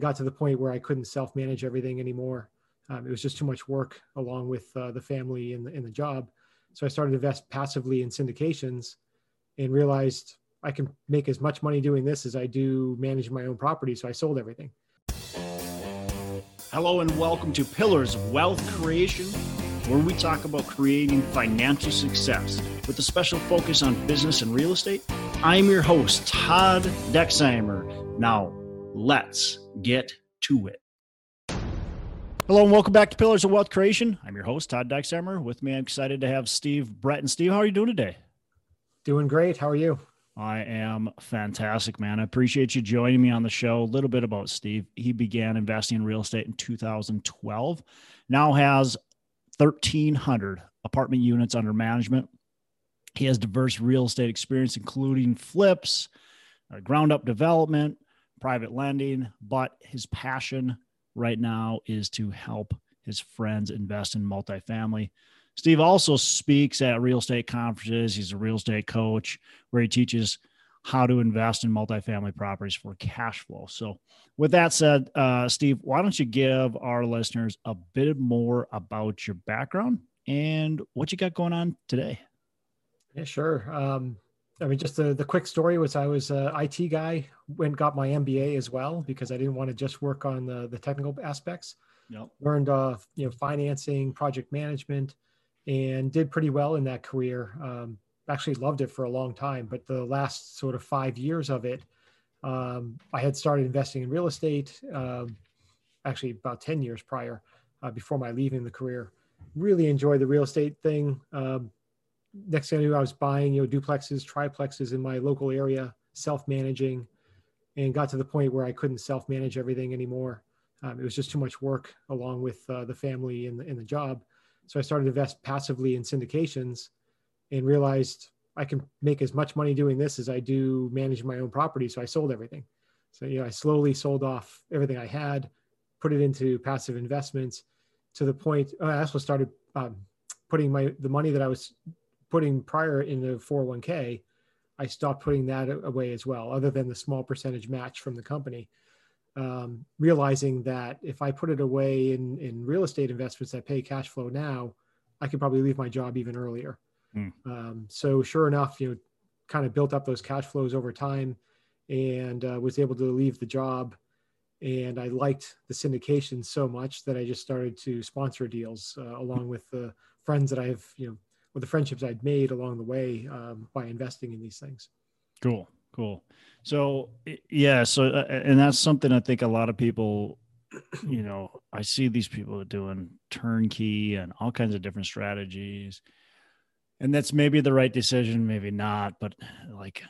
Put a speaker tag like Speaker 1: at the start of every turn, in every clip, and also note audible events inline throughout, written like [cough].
Speaker 1: got to the point where I couldn't self manage everything anymore. Um, it was just too much work along with uh, the family and the, and the job. So I started to invest passively in syndications and realized I can make as much money doing this as I do managing my own property. So I sold everything.
Speaker 2: Hello, and welcome to Pillars of Wealth Creation, where we talk about creating financial success with a special focus on business and real estate. I'm your host, Todd Dexheimer. Now, let's get to it. Hello and welcome back to Pillars of Wealth Creation. I'm your host, Todd Dexheimer. With me, I'm excited to have Steve Brett. And Steve, how are you doing today?
Speaker 1: Doing great. How are you?
Speaker 2: I am fantastic, man. I appreciate you joining me on the show. A little bit about Steve. He began investing in real estate in 2012, now has 1,300 apartment units under management. He has diverse real estate experience, including flips, uh, ground up development, private lending, but his passion right now is to help his friends invest in multifamily. Steve also speaks at real estate conferences. He's a real estate coach where he teaches how to invest in multifamily properties for cash flow. So, with that said, uh, Steve, why don't you give our listeners a bit more about your background and what you got going on today?
Speaker 1: Yeah, sure. Um, I mean, just the, the quick story was I was a IT guy, went got my MBA as well because I didn't want to just work on the, the technical aspects.
Speaker 2: Yep.
Speaker 1: Learned uh, you know financing, project management, and did pretty well in that career. Um, actually loved it for a long time, but the last sort of five years of it, um, I had started investing in real estate. Um, actually, about ten years prior, uh, before my leaving the career. Really enjoyed the real estate thing. Um, next thing I knew, I was buying, you know, duplexes, triplexes in my local area, self-managing, and got to the point where I couldn't self-manage everything anymore. Um, it was just too much work along with uh, the family and the, and the job. So I started to invest passively in syndications and realized I can make as much money doing this as I do managing my own property. So I sold everything. So, you know, I slowly sold off everything I had, put it into passive investments to the point I also started um, putting my, the money that I was putting prior in the 401k, I stopped putting that away as well, other than the small percentage match from the company. Um, realizing that if I put it away in, in real estate investments that pay cash flow now, I could probably leave my job even earlier. Mm. Um, so sure enough, you know, kind of built up those cash flows over time and uh, was able to leave the job. And I liked the syndication so much that I just started to sponsor deals uh, along with the friends that I've, you know, or the friendships I'd made along the way um, by investing in these things.
Speaker 2: Cool, cool. So yeah, so uh, and that's something I think a lot of people, [clears throat] you know, I see these people doing turnkey and all kinds of different strategies, and that's maybe the right decision, maybe not, but like,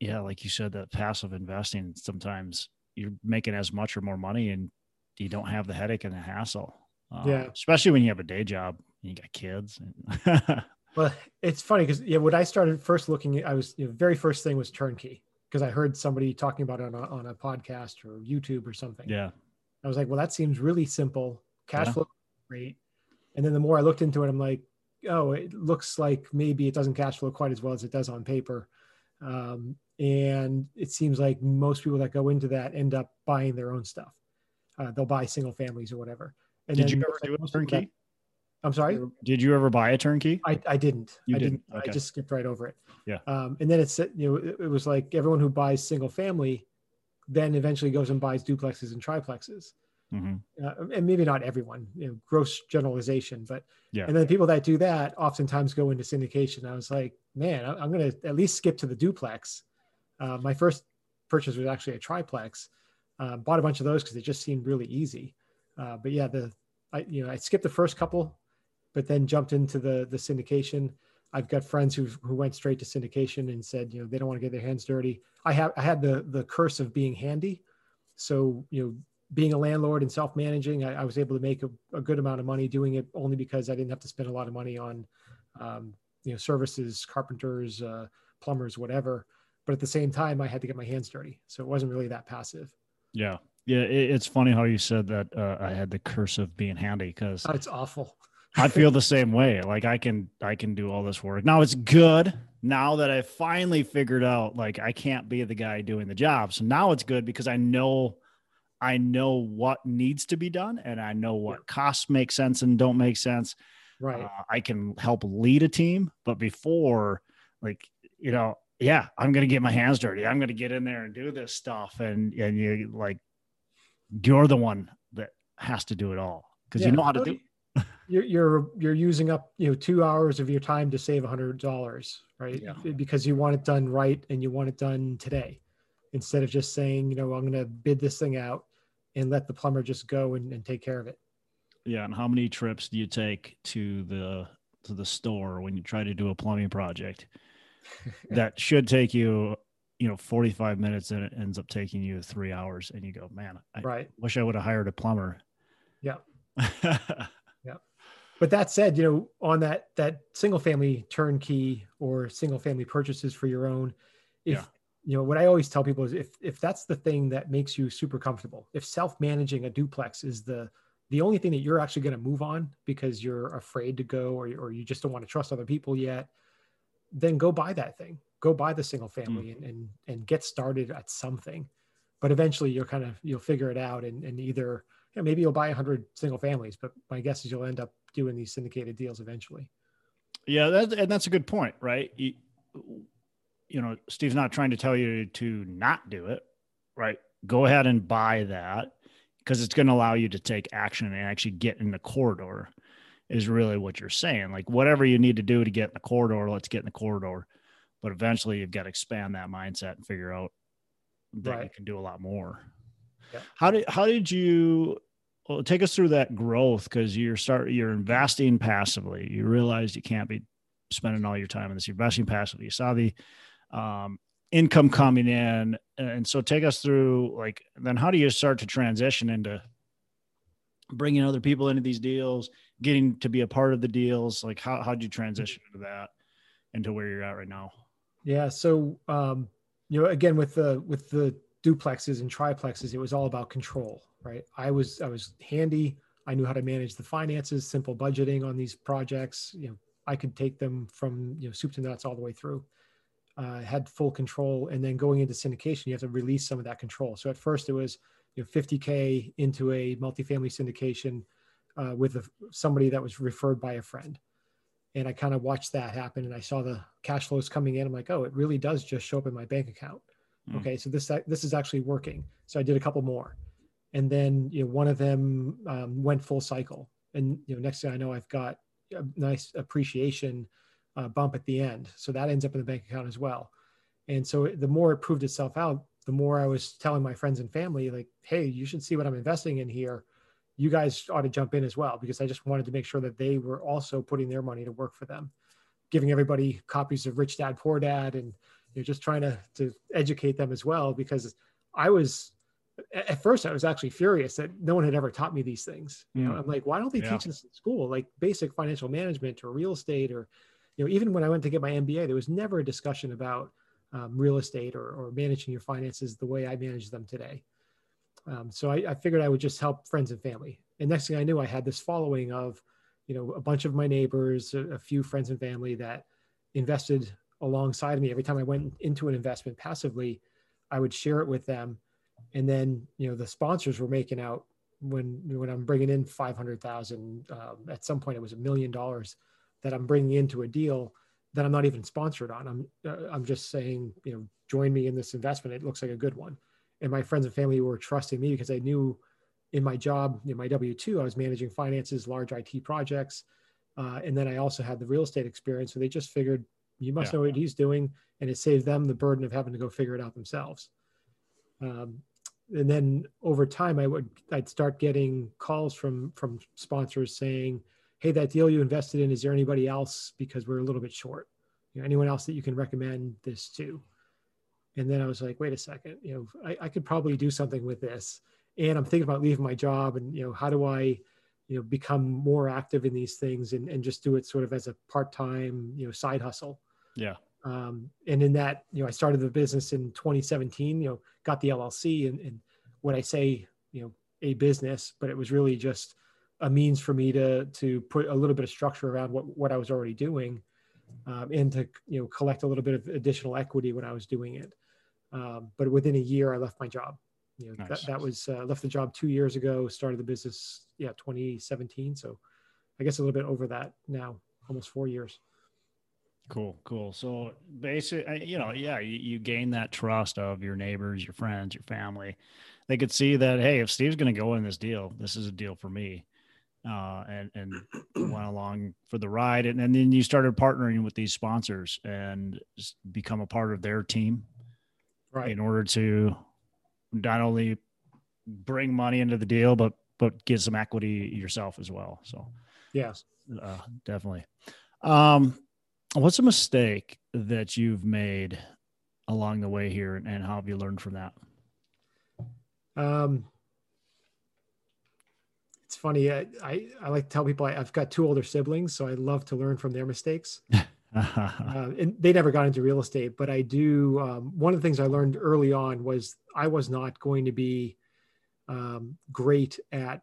Speaker 2: yeah, like you said, that passive investing sometimes you're making as much or more money and you don't have the headache and the hassle.
Speaker 1: Uh, yeah,
Speaker 2: especially when you have a day job and you got kids. [laughs]
Speaker 1: Well, it's funny because yeah, when I started first looking, I was you know, very first thing was turnkey because I heard somebody talking about it on a, on a podcast or YouTube or something.
Speaker 2: Yeah,
Speaker 1: I was like, well, that seems really simple. Cash yeah. flow great. And then the more I looked into it, I'm like, oh, it looks like maybe it doesn't cash flow quite as well as it does on paper. Um, and it seems like most people that go into that end up buying their own stuff. Uh, they'll buy single families or whatever.
Speaker 2: And Did you ever do a turnkey?
Speaker 1: I'm sorry.
Speaker 2: Did you ever buy a turnkey?
Speaker 1: I, I didn't.
Speaker 2: You
Speaker 1: I
Speaker 2: didn't.
Speaker 1: didn't. Okay. I just skipped right over it.
Speaker 2: Yeah.
Speaker 1: Um, and then it's you know it, it, was like everyone who buys single family, then eventually goes and buys duplexes and triplexes. Mm-hmm. Uh, and maybe not everyone, you know, gross generalization, but
Speaker 2: yeah.
Speaker 1: And then the people that do that oftentimes go into syndication. I was like, man, I'm going to at least skip to the duplex. Uh, my first purchase was actually a triplex. Uh, bought a bunch of those because they just seemed really easy. Uh, but yeah, the I you know I skipped the first couple but then jumped into the the syndication. I've got friends who who went straight to syndication and said, you know, they don't want to get their hands dirty. I have I had the the curse of being handy, so you know, being a landlord and self managing, I, I, was able to make a, a, good amount of money doing it only because I didn't have to spend a lot of money on, um, you know, services, carpenters, uh, plumbers, whatever. But at the same time, I had to get my hands dirty, so it wasn't really that passive.
Speaker 2: Yeah, yeah. It, it's funny how you said that uh, I had the curse of being handy because
Speaker 1: oh, it's awful.
Speaker 2: I feel the same way. Like I can I can do all this work. Now it's good now that I finally figured out like I can't be the guy doing the job. So now it's good because I know I know what needs to be done and I know what costs make sense and don't make sense.
Speaker 1: Right. Uh,
Speaker 2: I can help lead a team, but before, like, you know, yeah, I'm going to get my hands dirty. I'm going to get in there and do this stuff. And, and you like, you're the one that has to do it all because yeah. you know how to do
Speaker 1: you're, you're, you're using up, you know, two hours of your time to save a hundred dollars, right? Yeah. Because you want it done right and you want it done today instead of just saying, you know, I'm going to bid this thing out and let the plumber just go and, and take care of it.
Speaker 2: Yeah. And how many trips do you take to the, to the store when you try to do a plumbing project [laughs] that should take you, you know, 45 minutes and it ends up taking you three hours and you go, man, I
Speaker 1: right.
Speaker 2: wish I would have hired a plumber.
Speaker 1: Yeah. [laughs] But that said, you know, on that, that single family turnkey or single family purchases for your own, if, yeah. you know what i always tell people is if if that's the thing that makes you super comfortable if self-managing a duplex is the the only thing that you're actually going to move on because you're afraid to go or, or you just don't want to trust other people yet then go buy that thing. Go buy the single family mm. and, and and get started at something. But eventually you'll kind of you'll figure it out and, and either you know, maybe you'll buy 100 single families but my guess is you'll end up doing these syndicated deals eventually
Speaker 2: yeah that, and that's a good point right you, you know, Steve's not trying to tell you to not do it, right? Go ahead and buy that because it's going to allow you to take action and actually get in the corridor is really what you're saying. Like whatever you need to do to get in the corridor, let's get in the corridor. But eventually you've got to expand that mindset and figure out that right. you can do a lot more. Yeah. How did how did you well, take us through that growth? Because you're start you're investing passively. You realized you can't be spending all your time in this. You're investing passively. You saw the um, income coming in. And so take us through like, then how do you start to transition into bringing other people into these deals, getting to be a part of the deals? Like how, how'd you transition into that into where you're at right now?
Speaker 1: Yeah. So, um, you know, again, with the, with the duplexes and triplexes, it was all about control, right? I was, I was handy. I knew how to manage the finances, simple budgeting on these projects. You know, I could take them from, you know, soup to nuts all the way through uh, had full control. And then going into syndication, you have to release some of that control. So at first it was you know 50k into a multifamily syndication uh, with a, somebody that was referred by a friend. And I kind of watched that happen, and I saw the cash flows coming in. I'm like, oh, it really does just show up in my bank account. Mm. Okay, so this this is actually working. So I did a couple more, and then you know one of them um, went full cycle, and you know next thing I know, I've got a nice appreciation uh, bump at the end. So that ends up in the bank account as well. And so the more it proved itself out, the more I was telling my friends and family, like, hey, you should see what I'm investing in here. You guys ought to jump in as well, because I just wanted to make sure that they were also putting their money to work for them, giving everybody copies of Rich Dad Poor Dad and you know, just trying to, to educate them as well. Because I was, at first, I was actually furious that no one had ever taught me these things. You know, mm. I'm like, why don't they yeah. teach this in school, like basic financial management or real estate or you know, even when I went to get my MBA, there was never a discussion about um, real estate or, or managing your finances the way I manage them today. Um, so I, I, figured I would just help friends and family. And next thing I knew, I had this following of, you know, a bunch of my neighbors, a, a few friends and family that invested alongside me. Every time I went into an investment passively, I would share it with them. And then, you know, the sponsors were making out when when I'm bringing in 500,000. Um, at some point, it was a million dollars that I'm bringing into a deal that I'm not even sponsored on. I'm uh, I'm just saying, you know, join me in this investment. It looks like a good one. And my friends and family were trusting me because they knew in my job, in my W two, I was managing finances, large IT projects, uh, and then I also had the real estate experience. So they just figured you must yeah. know what he's doing, and it saved them the burden of having to go figure it out themselves. Um, and then over time, I would I'd start getting calls from from sponsors saying hey, that deal you invested in, is there anybody else? Because we're a little bit short. You know, anyone else that you can recommend this to? And then I was like, wait a second, you know, I, I could probably do something with this. And I'm thinking about leaving my job and, you know, how do I, you know, become more active in these things and, and just do it sort of as a part-time, you know, side hustle.
Speaker 2: Yeah.
Speaker 1: Um, and in that, you know, I started the business in 2017, you know, got the LLC and, and when I say, you know, a business, but it was really just a means for me to to put a little bit of structure around what what I was already doing, um, and to you know collect a little bit of additional equity when I was doing it. Um, but within a year, I left my job. you know, nice. that, that was uh, left the job two years ago, started the business, yeah, 2017. So I guess a little bit over that now, almost four years.
Speaker 2: Cool, cool. So basically, you know, yeah, you, you gain that trust of your neighbors, your friends, your family. They could see that, hey, if Steve's going to go in this deal, this is a deal for me. Uh, and and [clears throat] went along for the ride, and, and then you started partnering with these sponsors and become a part of their team,
Speaker 1: right?
Speaker 2: In order to not only bring money into the deal, but but get some equity yourself as well. So,
Speaker 1: yes,
Speaker 2: uh, definitely. Um, what's a mistake that you've made along the way here, and how have you learned from that?
Speaker 1: Um, it's funny. I, I, I like to tell people I, have got two older siblings, so I love to learn from their mistakes. [laughs] uh, and they never got into real estate, but I do. Um, one of the things I learned early on was I was not going to be um, great at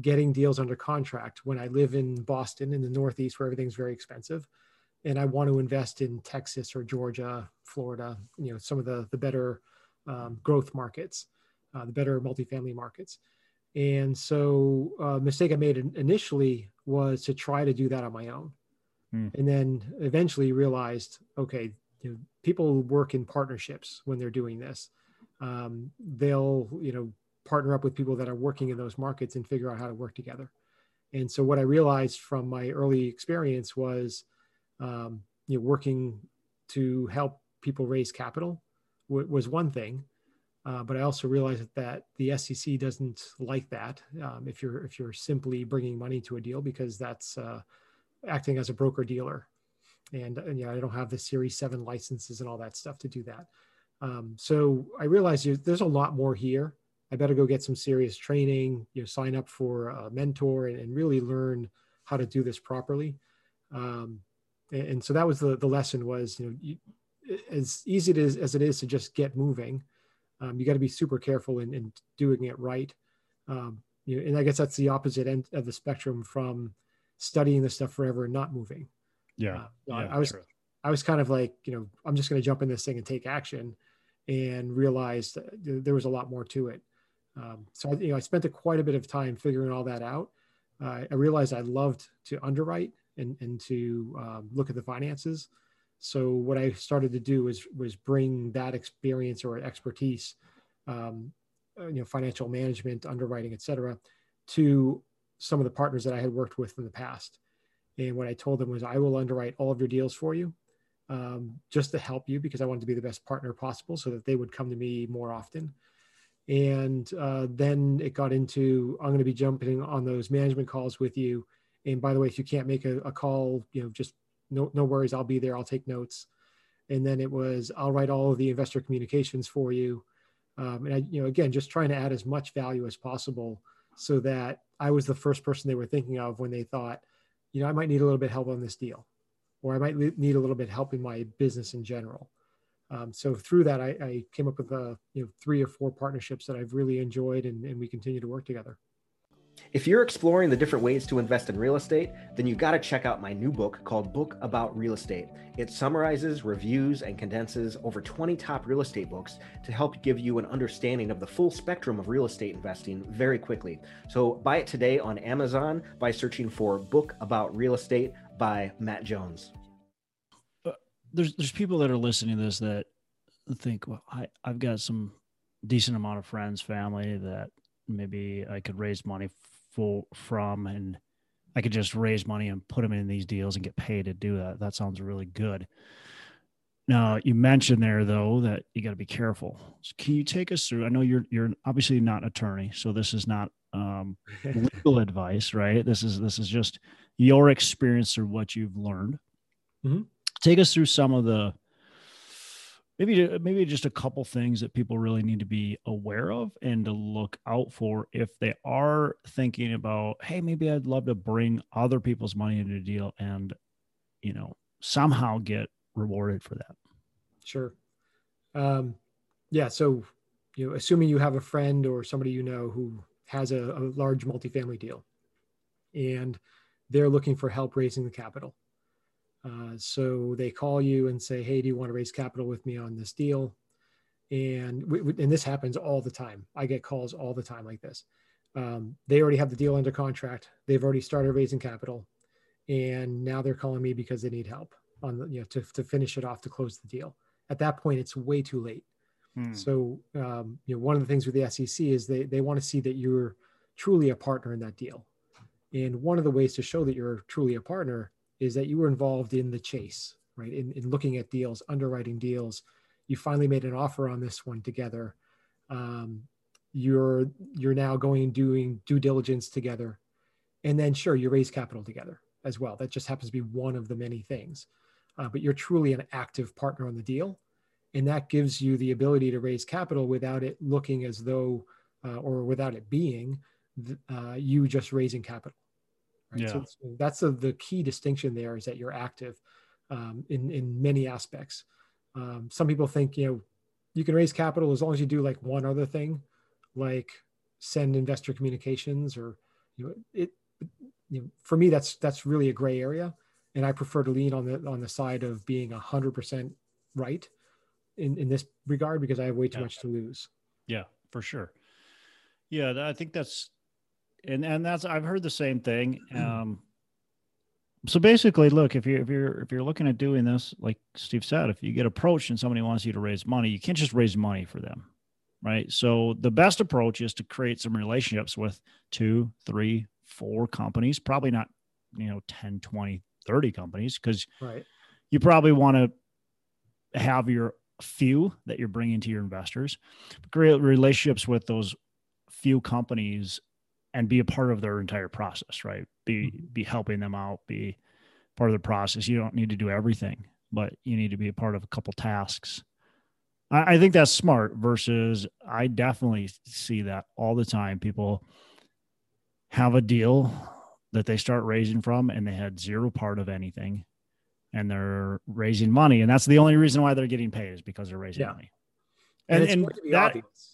Speaker 1: getting deals under contract when I live in Boston in the Northeast, where everything's very expensive and I want to invest in Texas or Georgia, Florida, you know, some of the the better um, growth markets, uh, the better multifamily markets. And so, a uh, mistake I made initially was to try to do that on my own, mm. and then eventually realized, okay, you know, people work in partnerships when they're doing this. Um, they'll, you know, partner up with people that are working in those markets and figure out how to work together. And so, what I realized from my early experience was um, you know, working to help people raise capital w- was one thing. Uh, but I also realized that the SEC doesn't like that um, if you're if you're simply bringing money to a deal because that's uh, acting as a broker dealer, and, and you know, I don't have the Series Seven licenses and all that stuff to do that. Um, so I realized there's a lot more here. I better go get some serious training. You know, sign up for a mentor and, and really learn how to do this properly. Um, and so that was the, the lesson was you know you, as easy it is as it is to just get moving um, you got to be super careful in, in doing it right. Um, you know, and i guess that's the opposite end of the spectrum from studying this stuff forever and not moving.
Speaker 2: Yeah, uh,
Speaker 1: yeah i was true. i was kind of like you know i'm just going to jump in this thing and take action and realized there was a lot more to it. Um, so I, you know i spent a, quite a bit of time figuring all that out. Uh, i realized i loved to underwrite and, and to um, look at the finances. So what I started to do was was bring that experience or expertise, um, uh, you know, financial management, underwriting, et cetera, to some of the partners that I had worked with in the past. And what I told them was, I will underwrite all of your deals for you, um, just to help you because I wanted to be the best partner possible, so that they would come to me more often. And uh, then it got into, I'm going to be jumping on those management calls with you and by the way, if you can't make a, a call, you know, just no, no worries. I'll be there. I'll take notes. And then it was, I'll write all of the investor communications for you. Um, and I, you know, again, just trying to add as much value as possible so that I was the first person they were thinking of when they thought, you know, I might need a little bit help on this deal, or I might need a little bit help in my business in general. Um, so through that, I, I, came up with a, uh, you know, three or four partnerships that I've really enjoyed and, and we continue to work together.
Speaker 3: If you're exploring the different ways to invest in real estate, then you've got to check out my new book called Book About Real Estate. It summarizes, reviews, and condenses over 20 top real estate books to help give you an understanding of the full spectrum of real estate investing very quickly. So buy it today on Amazon by searching for Book About Real Estate by Matt Jones.
Speaker 2: Uh, there's there's people that are listening to this that think, well, I, I've got some decent amount of friends, family that maybe I could raise money for from and I could just raise money and put them in these deals and get paid to do that. That sounds really good. Now you mentioned there though that you got to be careful. So can you take us through? I know you're you're obviously not an attorney, so this is not um, [laughs] legal advice, right? This is this is just your experience or what you've learned. Mm-hmm. Take us through some of the maybe maybe just a couple things that people really need to be aware of and to look out for if they are thinking about hey maybe i'd love to bring other people's money into a deal and you know somehow get rewarded for that.
Speaker 1: Sure. Um, yeah so you know assuming you have a friend or somebody you know who has a, a large multifamily deal and they're looking for help raising the capital uh, so they call you and say, "Hey, do you want to raise capital with me on this deal?" and we, and this happens all the time. I get calls all the time like this. Um, they already have the deal under contract. They've already started raising capital, and now they're calling me because they need help on the you know to to finish it off to close the deal. At that point, it's way too late. Hmm. So um, you know one of the things with the SEC is they they want to see that you're truly a partner in that deal. And one of the ways to show that you're truly a partner is that you were involved in the chase, right? In, in looking at deals, underwriting deals. You finally made an offer on this one together. Um, you're you're now going and doing due diligence together, and then sure you raise capital together as well. That just happens to be one of the many things, uh, but you're truly an active partner on the deal, and that gives you the ability to raise capital without it looking as though uh, or without it being uh, you just raising capital. Right? Yeah. So that's a, the key distinction there is that you're active um, in, in many aspects. Um, some people think, you know, you can raise capital as long as you do like one other thing, like send investor communications or, you know, it, you know, for me, that's, that's really a gray area. And I prefer to lean on the, on the side of being a hundred percent right in, in this regard, because I have way too yeah. much to lose.
Speaker 2: Yeah, for sure. Yeah. I think that's, and and that's I've heard the same thing. Um, so basically, look if you're if you're if you're looking at doing this, like Steve said, if you get approached and somebody wants you to raise money, you can't just raise money for them, right? So the best approach is to create some relationships with two, three, four companies, probably not you know 10, 20, 30 companies, because
Speaker 1: right.
Speaker 2: you probably want to have your few that you're bringing to your investors, create relationships with those few companies and be a part of their entire process, right? Be mm-hmm. be helping them out, be part of the process. You don't need to do everything, but you need to be a part of a couple tasks. I, I think that's smart versus I definitely see that all the time. People have a deal that they start raising from and they had zero part of anything and they're raising money. And that's the only reason why they're getting paid is because they're raising yeah. money.
Speaker 1: And, and, and that, obvious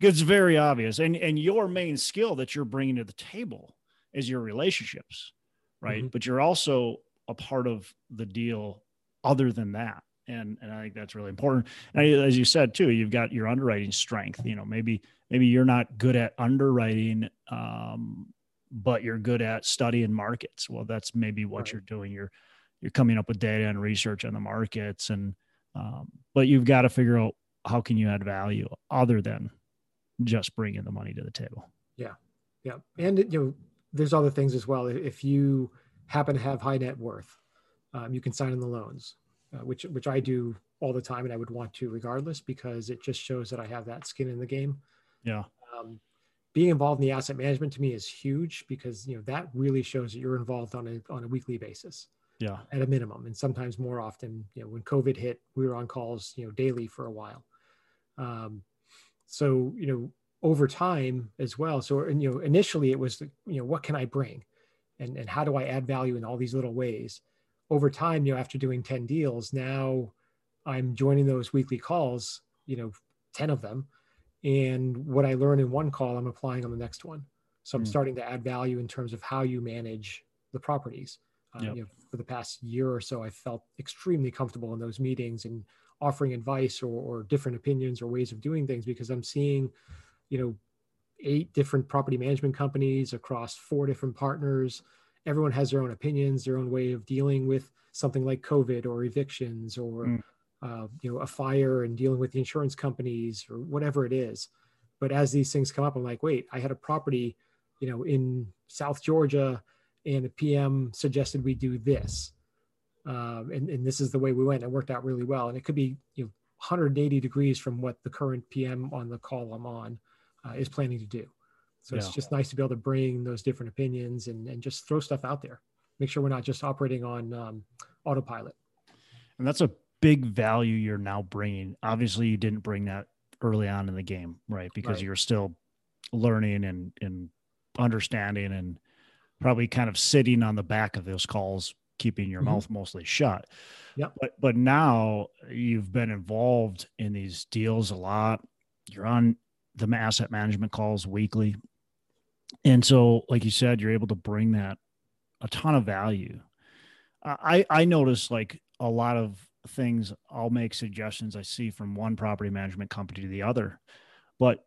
Speaker 2: it's very obvious. And and your main skill that you're bringing to the table is your relationships right? Mm-hmm. but you're also a part of the deal other than that. And and i think that's really important. And as you said too you've got your underwriting strength. You know maybe maybe you're not good at underwriting um, but you're good at studying markets. Well that's maybe what right. you're doing. You're you're coming up with data and research on the markets. And um, but you've got to figure out how can you add value other than just bringing the money to the table.
Speaker 1: Yeah. Yeah. And, you know, there's other things as well. If you happen to have high net worth, um, you can sign on the loans, uh, which, which I do all the time. And I would want to regardless, because it just shows that I have that skin in the game.
Speaker 2: Yeah. Um,
Speaker 1: being involved in the asset management to me is huge because, you know, that really shows that you're involved on a, on a weekly basis.
Speaker 2: Yeah.
Speaker 1: At a minimum. And sometimes more often, you know, when COVID hit, we were on calls, you know, daily for a while. Um, so you know over time as well so and, you know initially it was you know what can i bring? And and how do i add value in all these little ways? Over time you know after doing 10 deals now i'm joining those weekly calls you know 10 of them. And what i learn in one call i'm applying on the next one. So i'm mm. starting to add value in terms of how you manage the properties. Uh, yep. you know, for the past year or so i felt extremely comfortable in those meetings and offering advice or, or different opinions or ways of doing things because I'm seeing, you know, eight different property management companies across four different partners. Everyone has their own opinions, their own way of dealing with something like COVID or evictions or mm. uh, you know a fire and dealing with the insurance companies or whatever it is. But as these things come up, I'm like, wait, I had a property, you know, in South Georgia, and the PM suggested we do this um, and, and this is the way we went. It worked out really well, and it could be you know 180 degrees from what the current PM on the call I'm on uh, is planning to do. So yeah. it's just nice to be able to bring those different opinions and, and just throw stuff out there. Make sure we're not just operating on um, autopilot.
Speaker 2: And that's a big value you're now bringing. Obviously, you didn't bring that early on in the game, right? Because right. you're still learning and and understanding and probably kind of sitting on the back of those calls keeping your mm-hmm. mouth mostly shut.
Speaker 1: Yeah.
Speaker 2: But but now you've been involved in these deals a lot. You're on the asset management calls weekly. And so, like you said, you're able to bring that a ton of value. I I notice like a lot of things I'll make suggestions I see from one property management company to the other. But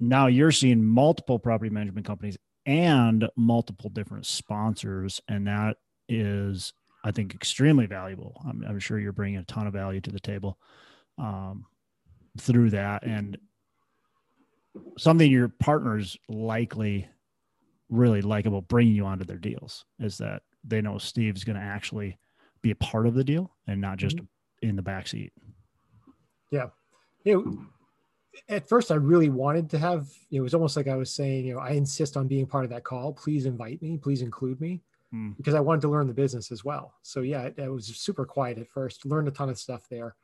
Speaker 2: now you're seeing multiple property management companies and multiple different sponsors. And that is, I think, extremely valuable. I'm, I'm sure you're bringing a ton of value to the table um, through that. And something your partners likely really like about bringing you onto their deals is that they know Steve's going to actually be a part of the deal and not just mm-hmm. in the back seat.
Speaker 1: Yeah. You know, at first I really wanted to have, it was almost like I was saying, you know, I insist on being part of that call. Please invite me, please include me mm. because I wanted to learn the business as well. So yeah, it, it, was super quiet at first, learned a ton of stuff there.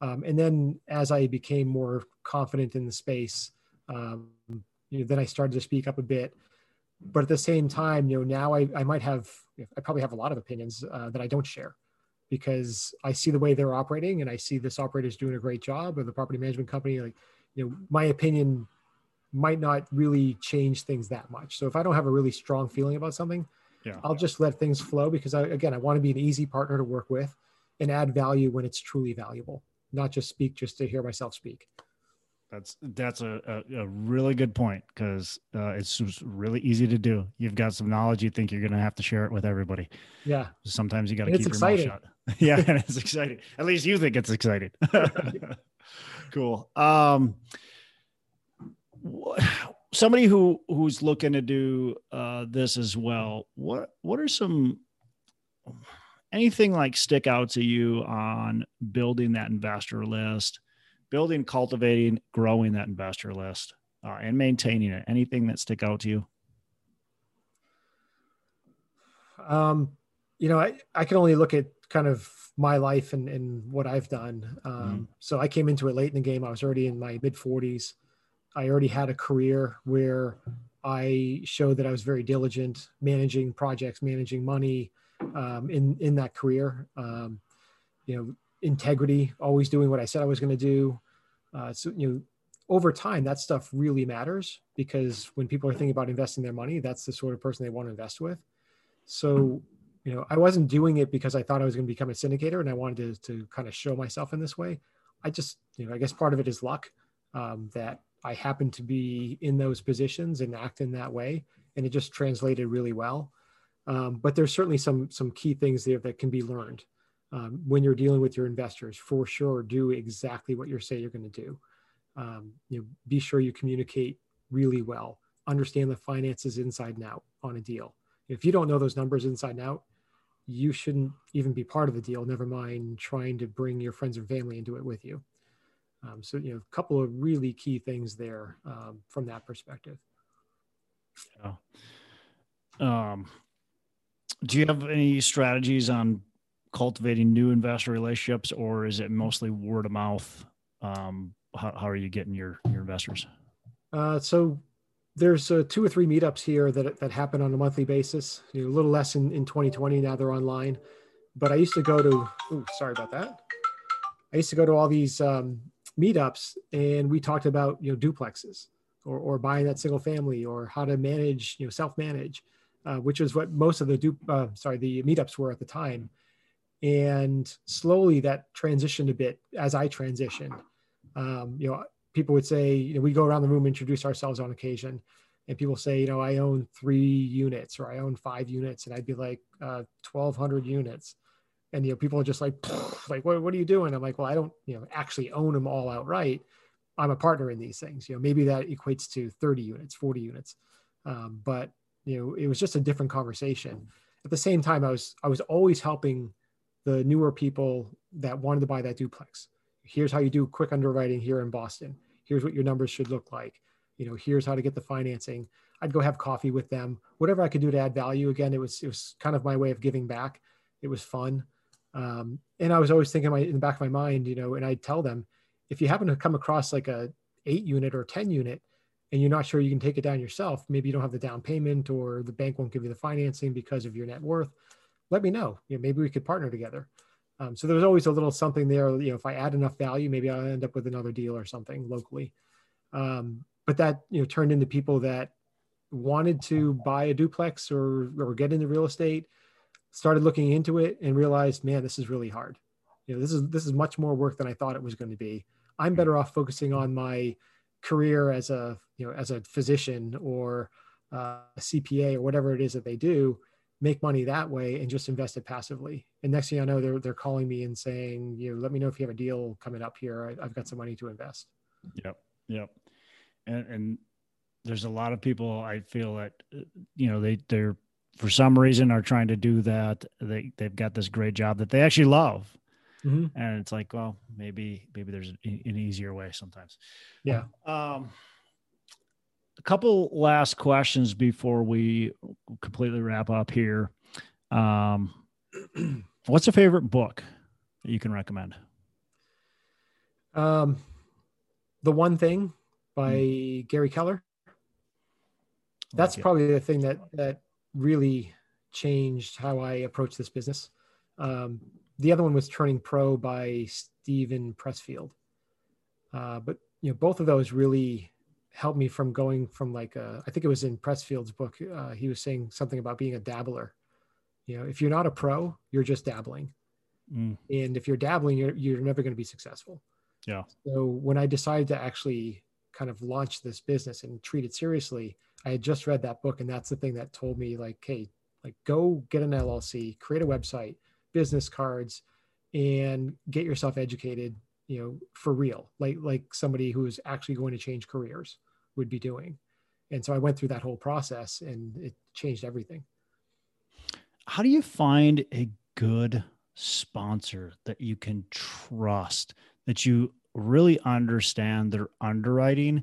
Speaker 1: Um, and then as I became more confident in the space, um, you know, then I started to speak up a bit. But at the same time, you know, now I, I might have, I probably have a lot of opinions uh, that I don't share because I see the way they're operating and I see this operator is doing a great job or the property management company. Like, you know, my opinion might not really change things that much. So if I don't have a really strong feeling about something, yeah. I'll just let things flow because I, again, I want to be an easy partner to work with and add value when it's truly valuable, not just speak just to hear myself speak.
Speaker 2: That's that's a, a, a really good point because uh, it's really easy to do. You've got some knowledge, you think you're going to have to share it with everybody.
Speaker 1: Yeah.
Speaker 2: Sometimes you got to keep your exciting. mouth shut. [laughs] yeah, and it's exciting. At least you think it's exciting. [laughs] [laughs] cool. Um, somebody who who's looking to do uh, this as well. What what are some anything like stick out to you on building that investor list? building, cultivating, growing that investor list, uh, and maintaining it. Anything that stick out to you?
Speaker 1: Um, you know, I, I can only look at kind of my life and, and what I've done. Um, mm So I came into it late in the game. I was already in my mid 40s. I already had a career where I showed that I was very diligent managing projects, managing money um, in in that career. Um, you know, integrity, always doing what I said I was going to do. Uh, so, you know, over time, that stuff really matters because when people are thinking about investing their money, that's the sort of person they want to invest with. So, you know, I wasn't doing it because I thought I was going to become a syndicator and I wanted to, to kind of show myself in this way. I just, you know, I guess part of it is luck um, that I happened to be in those positions and act in that way. And it just translated really well. Um, but there's certainly some some key things there that can be learned um, when you're dealing with your investors, for sure, do exactly what you say you're going to do. Um, you know, be sure you communicate really well, understand the finances inside and out on a deal. If you don't know those numbers inside and out, you shouldn't even be part of the deal. Never mind trying to bring your friends and family into it with you. Um, so, you know, a couple of really key things there um, from that perspective.
Speaker 2: Yeah. Um, do you have any strategies on cultivating new investor relationships, or is it mostly word of mouth? Um, how, how are you getting your your investors?
Speaker 1: Uh, so there's uh, two or three meetups here that that happen on a monthly basis. You know, a little less in, in 2020 now they're online, but I used to go to. Ooh, sorry about that. I used to go to all these um, meetups, and we talked about you know duplexes or or buying that single family or how to manage you know self manage, uh, which is what most of the du- uh, sorry the meetups were at the time and slowly that transitioned a bit as I transitioned. Um, you know, people would say, you know, we go around the room, introduce ourselves on occasion, and people say, you know, I own three units or I own five units, and I'd be like, uh, 1,200 units. And, you know, people are just like, like, what, what are you doing? I'm like, well, I don't, you know, actually own them all outright. I'm a partner in these things. You know, maybe that equates to 30 units, 40 units. Um, but, you know, it was just a different conversation. At the same time, I was, I was always helping the newer people that wanted to buy that duplex. Here's how you do quick underwriting here in Boston. Here's what your numbers should look like. You know, here's how to get the financing. I'd go have coffee with them, whatever I could do to add value. Again, it was it was kind of my way of giving back. It was fun, um, and I was always thinking my, in the back of my mind, you know, and I'd tell them if you happen to come across like a eight unit or ten unit, and you're not sure you can take it down yourself, maybe you don't have the down payment or the bank won't give you the financing because of your net worth let me know. You know, maybe we could partner together. Um, so there was always a little something there. You know, if I add enough value, maybe I'll end up with another deal or something locally. Um, but that you know turned into people that wanted to buy a duplex or or get into real estate, started looking into it and realized, man, this is really hard. you know, this is this is much more work than I thought it was going to be. I'm better off focusing on my career as a you know as a physician or uh, a CPA or whatever it is that they do, make money that way and just invest it passively. And next thing I know, they're they're calling me and saying, you know, let me know if you have a deal coming up here. I, have got some money to invest.
Speaker 2: Yep, yep. And and there's a lot of people I feel that you know they they're for some reason are trying to do that. They they've got this great job that they actually love. Mm-hmm. And it's like, well, maybe maybe there's an easier way sometimes.
Speaker 1: Yeah.
Speaker 2: Um, a couple last questions before we completely wrap up here. Um, [clears throat] what's a favorite book that you can recommend?
Speaker 1: Um, the one thing by mm. Gary Keller. That's like probably the thing that that really changed how I approach this business. Um, the other one was Turning Pro by Steven Pressfield. Uh, but you know, both of those really helped me from going from like a, I think it was in Pressfield's book. Uh, he was saying something about being a dabbler. You know, if you're not a pro, you're just dabbling. Mm. And if you're dabbling, you're, you're never going to be successful.
Speaker 2: Yeah.
Speaker 1: So when I decided to actually kind of launch this business and treat it seriously, I had just read that book. And that's the thing that told me like, Hey, like go get an LLC, create a website, business cards, and get yourself educated you know for real like like somebody who's actually going to change careers would be doing and so i went through that whole process and it changed everything
Speaker 2: how do you find a good sponsor that you can trust that you really understand their underwriting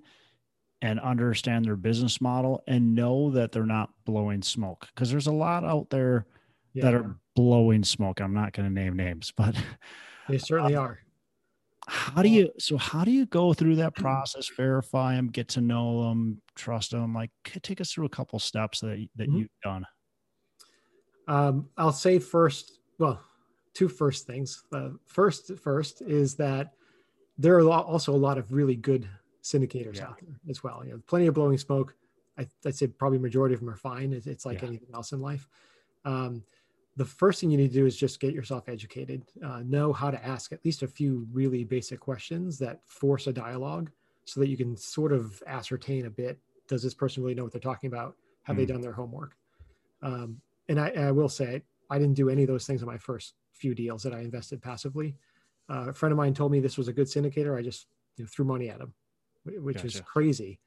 Speaker 2: and understand their business model and know that they're not blowing smoke. Because there's a lot out there yeah. that are blowing smoke. I'm not going to name names [laughs] but
Speaker 1: they certainly uh, are.
Speaker 2: how do you so how do you go through that [clears throat] process verify them get to know them trust them like take us through a couple steps that, that mm-hmm. you've done.
Speaker 1: Um, i'll say first well two first things. Uh, first first is that there are also a lot of really good syndicators yeah. out there as well you know plenty of blowing smoke I, would say probably majority of them are fine it's, it's like yeah. anything else in life um, the first thing you need to do is just get yourself educated, uh, know how to ask at least a few really basic questions that force a dialogue so that you can sort of ascertain a bit does this person really know what they're talking about? Have mm. they hmm. done their homework? Um, and I, I, will say, I didn't do any of those things on my first few deals that I invested passively. Uh, a friend of mine told me this was a good syndicator. I just you know, threw money at him, which gotcha. is crazy.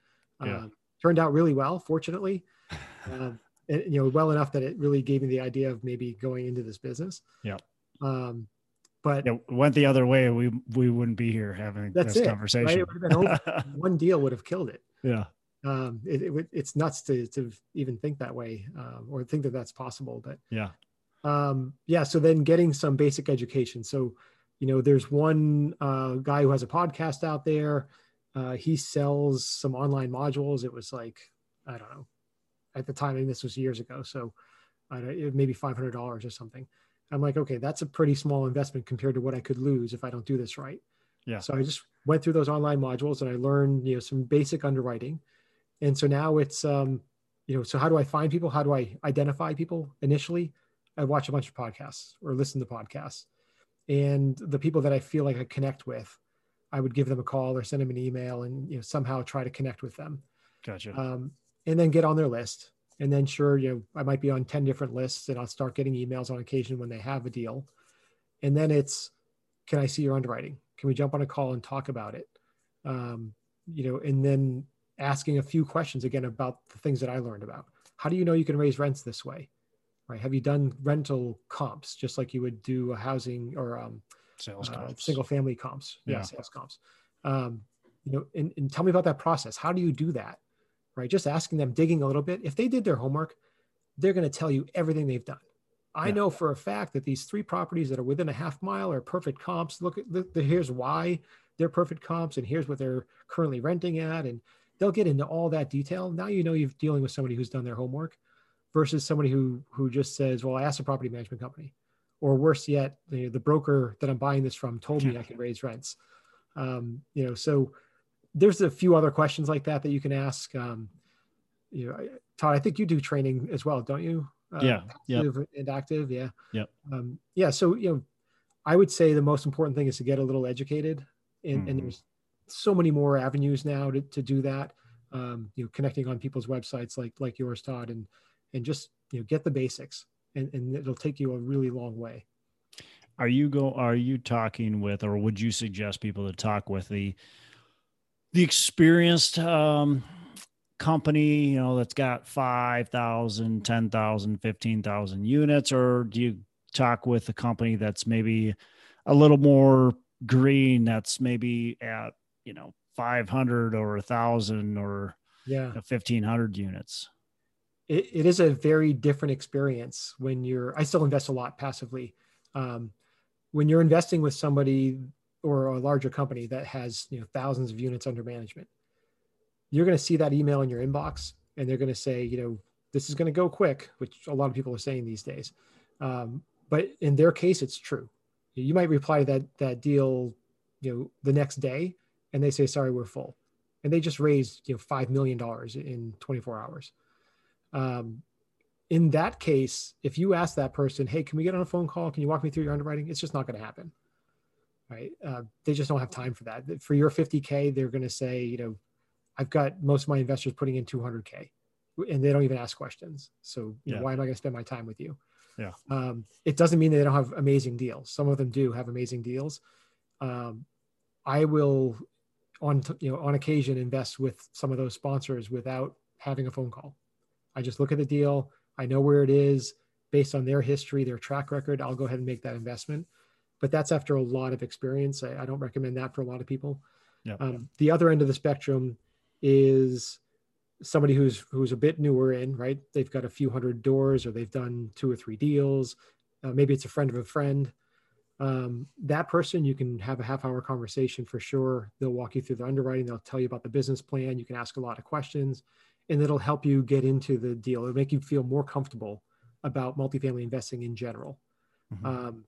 Speaker 1: Yeah. Um, turned out really well, fortunately. [laughs] Um, you know, well enough that it really gave me the idea of maybe going into this business.
Speaker 2: Yeah.
Speaker 1: Um, but
Speaker 2: it went the other way. We we wouldn't be here having this it, conversation.
Speaker 1: Right? [laughs] one deal would have killed it.
Speaker 2: Yeah.
Speaker 1: Um, it, it, it's nuts to to even think that way um, or think that that's possible. But
Speaker 2: yeah.
Speaker 1: Um, yeah. So then getting some basic education. So, you know, there's one uh, guy who has a podcast out there. Uh, he sells some online modules. It was like I don't know, at the time, and this was years ago. So uh, maybe $500 or something. I'm like, okay, that's a pretty small investment compared to what I could lose if I don't do this right.
Speaker 2: Yeah.
Speaker 1: So I just went through those online modules and I learned, you know, some basic underwriting. And so now it's, um, you know, so how do I find people? How do I identify people initially? I watch a bunch of podcasts or listen to podcasts. And the people that I feel like I connect with, I would give them a call or send them an email and you know somehow try to connect with them.
Speaker 2: Gotcha.
Speaker 1: Um, and then get on their list. And then sure, you know, I might be on 10 different lists and I'll start getting emails on occasion when they have a deal. And then it's, can I see your underwriting? Can we jump on a call and talk about it? Um, you know, and then asking a few questions again about the things that I learned about. How do you know you can raise rents this way? Right? Have you done rental comps just like you would do a housing or um,
Speaker 2: sales uh,
Speaker 1: single family comps? Yeah, sales comps. Um, you know, and, and tell me about that process. How do you do that? right? Just asking them, digging a little bit. If they did their homework, they're going to tell you everything they've done. I yeah. know for a fact that these three properties that are within a half mile are perfect comps. Look at the, here's why they're perfect comps, and here's what they're currently renting at, and they'll get into all that detail. Now you know you're dealing with somebody who's done their homework, versus somebody who who just says, "Well, I asked a property management company," or worse yet, the, the broker that I'm buying this from told me I could raise rents. Um, you know, so there's a few other questions like that that you can ask. Um, you know, Todd, I think you do training as well, don't you?
Speaker 2: Uh, yeah.
Speaker 1: Yep. and active. Yeah.
Speaker 2: Yep.
Speaker 1: Um, yeah. So, you know, I would say the most important thing is to get a little educated, and, mm-hmm. and there's so many more avenues now to, to do that. Um, you know, connecting on people's websites like like yours, Todd, and and just you know get the basics, and, and it'll take you a really long way.
Speaker 2: Are you go? Are you talking with, or would you suggest people to talk with the the experienced um, company, you know, that's got 5,000, 10,000, 15,000 units, or do you talk with a company that's maybe a little more green, that's maybe at, you know, 500 or a thousand or
Speaker 1: yeah,
Speaker 2: you know, 1500 units?
Speaker 1: It, it is a very different experience when you're, I still invest a lot passively. Um, when you're investing with somebody or a larger company that has you know thousands of units under management you're going to see that email in your inbox and they're going to say you know this is going to go quick which a lot of people are saying these days. Um, but in their case it's true. You might reply to that that deal you know the next day and they say sorry we're full. And they just raised you know five million dollars in 24 hours um, in that case if you ask that person hey can we get on a phone call can you walk me through your underwriting it's just not going to happen right? Uh, they just don't have time for that. For your 50K, they're going to say, you know, I've got most of my investors putting in 200K and they don't even ask questions. So yeah. know, why am I going to spend my time with you?
Speaker 2: Yeah.
Speaker 1: Um, it doesn't mean they don't have amazing deals. Some of them do have amazing deals. Um, I will on, you know, on occasion invest with some of those sponsors without having a phone call. I just look at the deal. I know where it is based on their history, their track record. I'll go ahead and make that investment but that's after a lot of experience. I, I don't recommend that for a lot of people.
Speaker 2: Yep.
Speaker 1: Um, the other end of the spectrum is somebody who's who's a bit newer in right they've got a few hundred doors or they've done two or three deals uh, maybe it's a friend of a friend um, that person you can have a half hour conversation for sure they'll walk you through the underwriting they'll tell you about the business plan you can ask a lot of questions and it'll help you get into the deal it'll make you feel more comfortable about multifamily investing in general mm-hmm. um,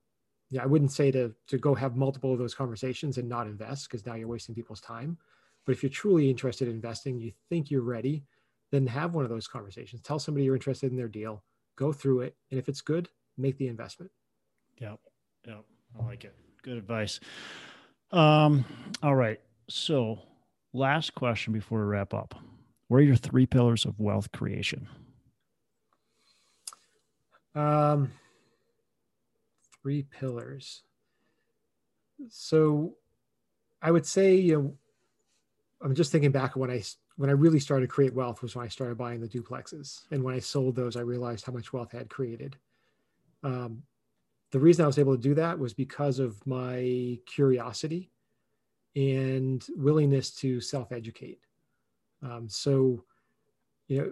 Speaker 1: yeah, I wouldn't say to to go have multiple of those conversations and not invest because now you're wasting people's time. But if you're truly interested in investing, you think you're ready, then have one of those conversations. Tell somebody you're interested in their deal, go through it, and if it's good, make the investment.
Speaker 2: Yeah, yeah, I like it. Good advice. Um, all right. So, last question before we wrap up. What are your three pillars of wealth creation?
Speaker 1: Um three pillars. So I would say, you know, I'm just thinking back when I when I really started to create wealth was when I started buying the duplexes, and when I sold those, I realized how much wealth I had created. Um, the reason I was able to do that was because of my curiosity and willingness to self-educate. Um, so, you know,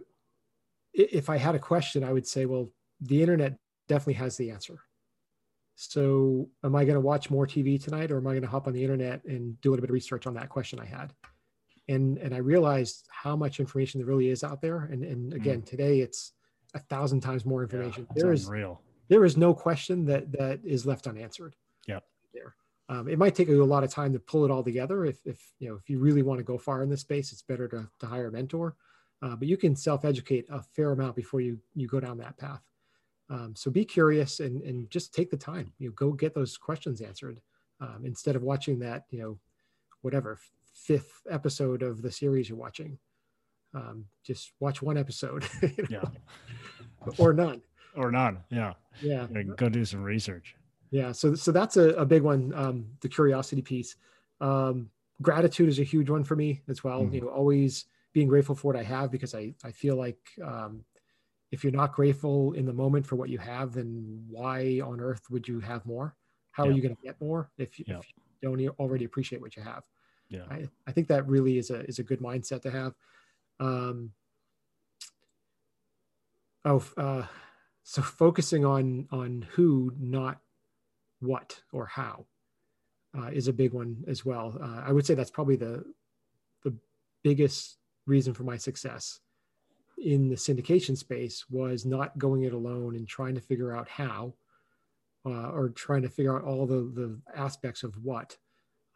Speaker 1: if I had a question, I would say, well, the internet definitely has the answer. So, am I going to watch more TV tonight, or am I going to hop on the internet and do a little bit of research on that question I had? And and I realized how much information there really is out there. And and mm. again, mm. today it's a thousand times more information.
Speaker 2: Yeah, there is real.
Speaker 1: There is no question that that is left unanswered.
Speaker 2: Yeah.
Speaker 1: There. Um, it might take you a lot of time to pull it all together. If if you know if you really want to go far in this space, it's better to to hire a mentor. Uh, but you can self educate a fair amount before you you go down that path. Um, so be curious and, and just take the time. You know, go get those questions answered um, instead of watching that, you know, whatever fifth episode of the series you're watching. Um, just watch one episode, [laughs]
Speaker 2: you know?
Speaker 1: yeah, or none,
Speaker 2: or none. Yeah,
Speaker 1: yeah.
Speaker 2: Go do some research.
Speaker 1: Yeah, so so that's a, a big one. Um, the curiosity piece. Um, gratitude is a huge one for me as well. Mm-hmm. You know, always being grateful for what I have because I I feel like um, if you're not grateful in the moment for what you have, then why on earth would you have more? How yeah. are you going to get more if you, yeah. if you, don't already appreciate what you have?
Speaker 2: Yeah,
Speaker 1: I, I think that really is a is a good mindset to have. Um, oh, uh, so focusing on on who, not what or how, uh, is a big one as well. Uh, I would say that's probably the the biggest reason for my success in the syndication space was not going it alone and trying to figure out how uh, or trying to figure out all the, the aspects of what,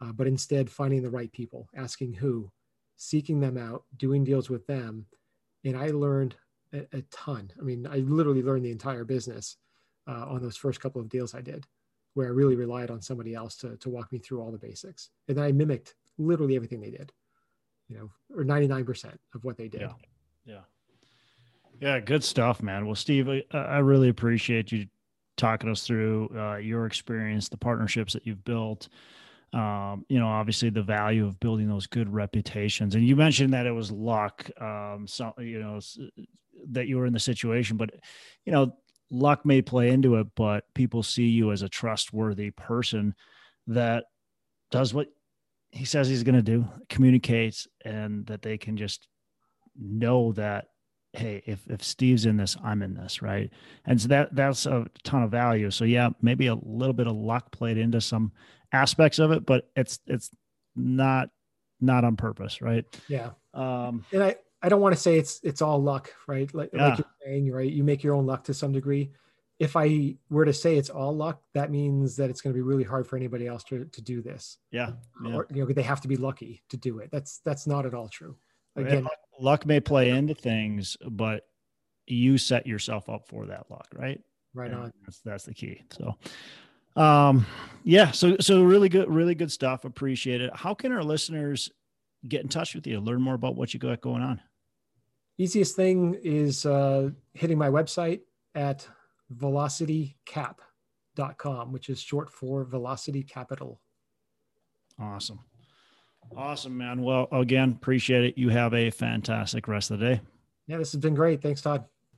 Speaker 1: uh, but instead finding the right people, asking who, seeking them out, doing deals with them. And I learned a, a ton. I mean, I literally learned the entire business uh, on those first couple of deals I did. Where I really relied on somebody else to, to walk me through all the basics. And then I mimicked literally everything they did, you know, or 99% of what they did.
Speaker 2: Yeah. Yeah. Yeah. Good stuff, man. Well, Steve, I, I really appreciate you talking us through uh, your experience, the partnerships that you've built. Um, you know, obviously the value of building those good reputations. And you mentioned that it was luck. Um, so you know that you were in the situation, but you know, luck may play into it, but people see you as a trustworthy person that does what he says he's going to do, communicates, and that they can just know that hey if if steve's in this i'm in this right? And so that that's a ton of value. So yeah maybe a little bit of luck played into some aspects of it but it's it's not not on purpose right?
Speaker 1: Yeah. Um and i i don't want to say it's it's all luck right like, yeah. like you're saying right you make your own luck to some degree if i were to say it's all luck that means that it's going to be really hard for anybody else to, to do this
Speaker 2: yeah,
Speaker 1: yeah. or you know they have to be lucky to do it that's that's not at all true again
Speaker 2: luck may play into things, but you set yourself up for that luck, right?
Speaker 1: Right on.
Speaker 2: That's that's the key. So um yeah, so so really good, really good stuff. Appreciate it. How can our listeners get in touch with you, learn more about what you got going on?
Speaker 1: Easiest thing is uh hitting my website at velocitycap.com, which is short for velocity capital.
Speaker 2: Awesome. Awesome, man. Well, again, appreciate it. You have a fantastic rest of the day.
Speaker 1: Yeah, this has been great. Thanks, Todd.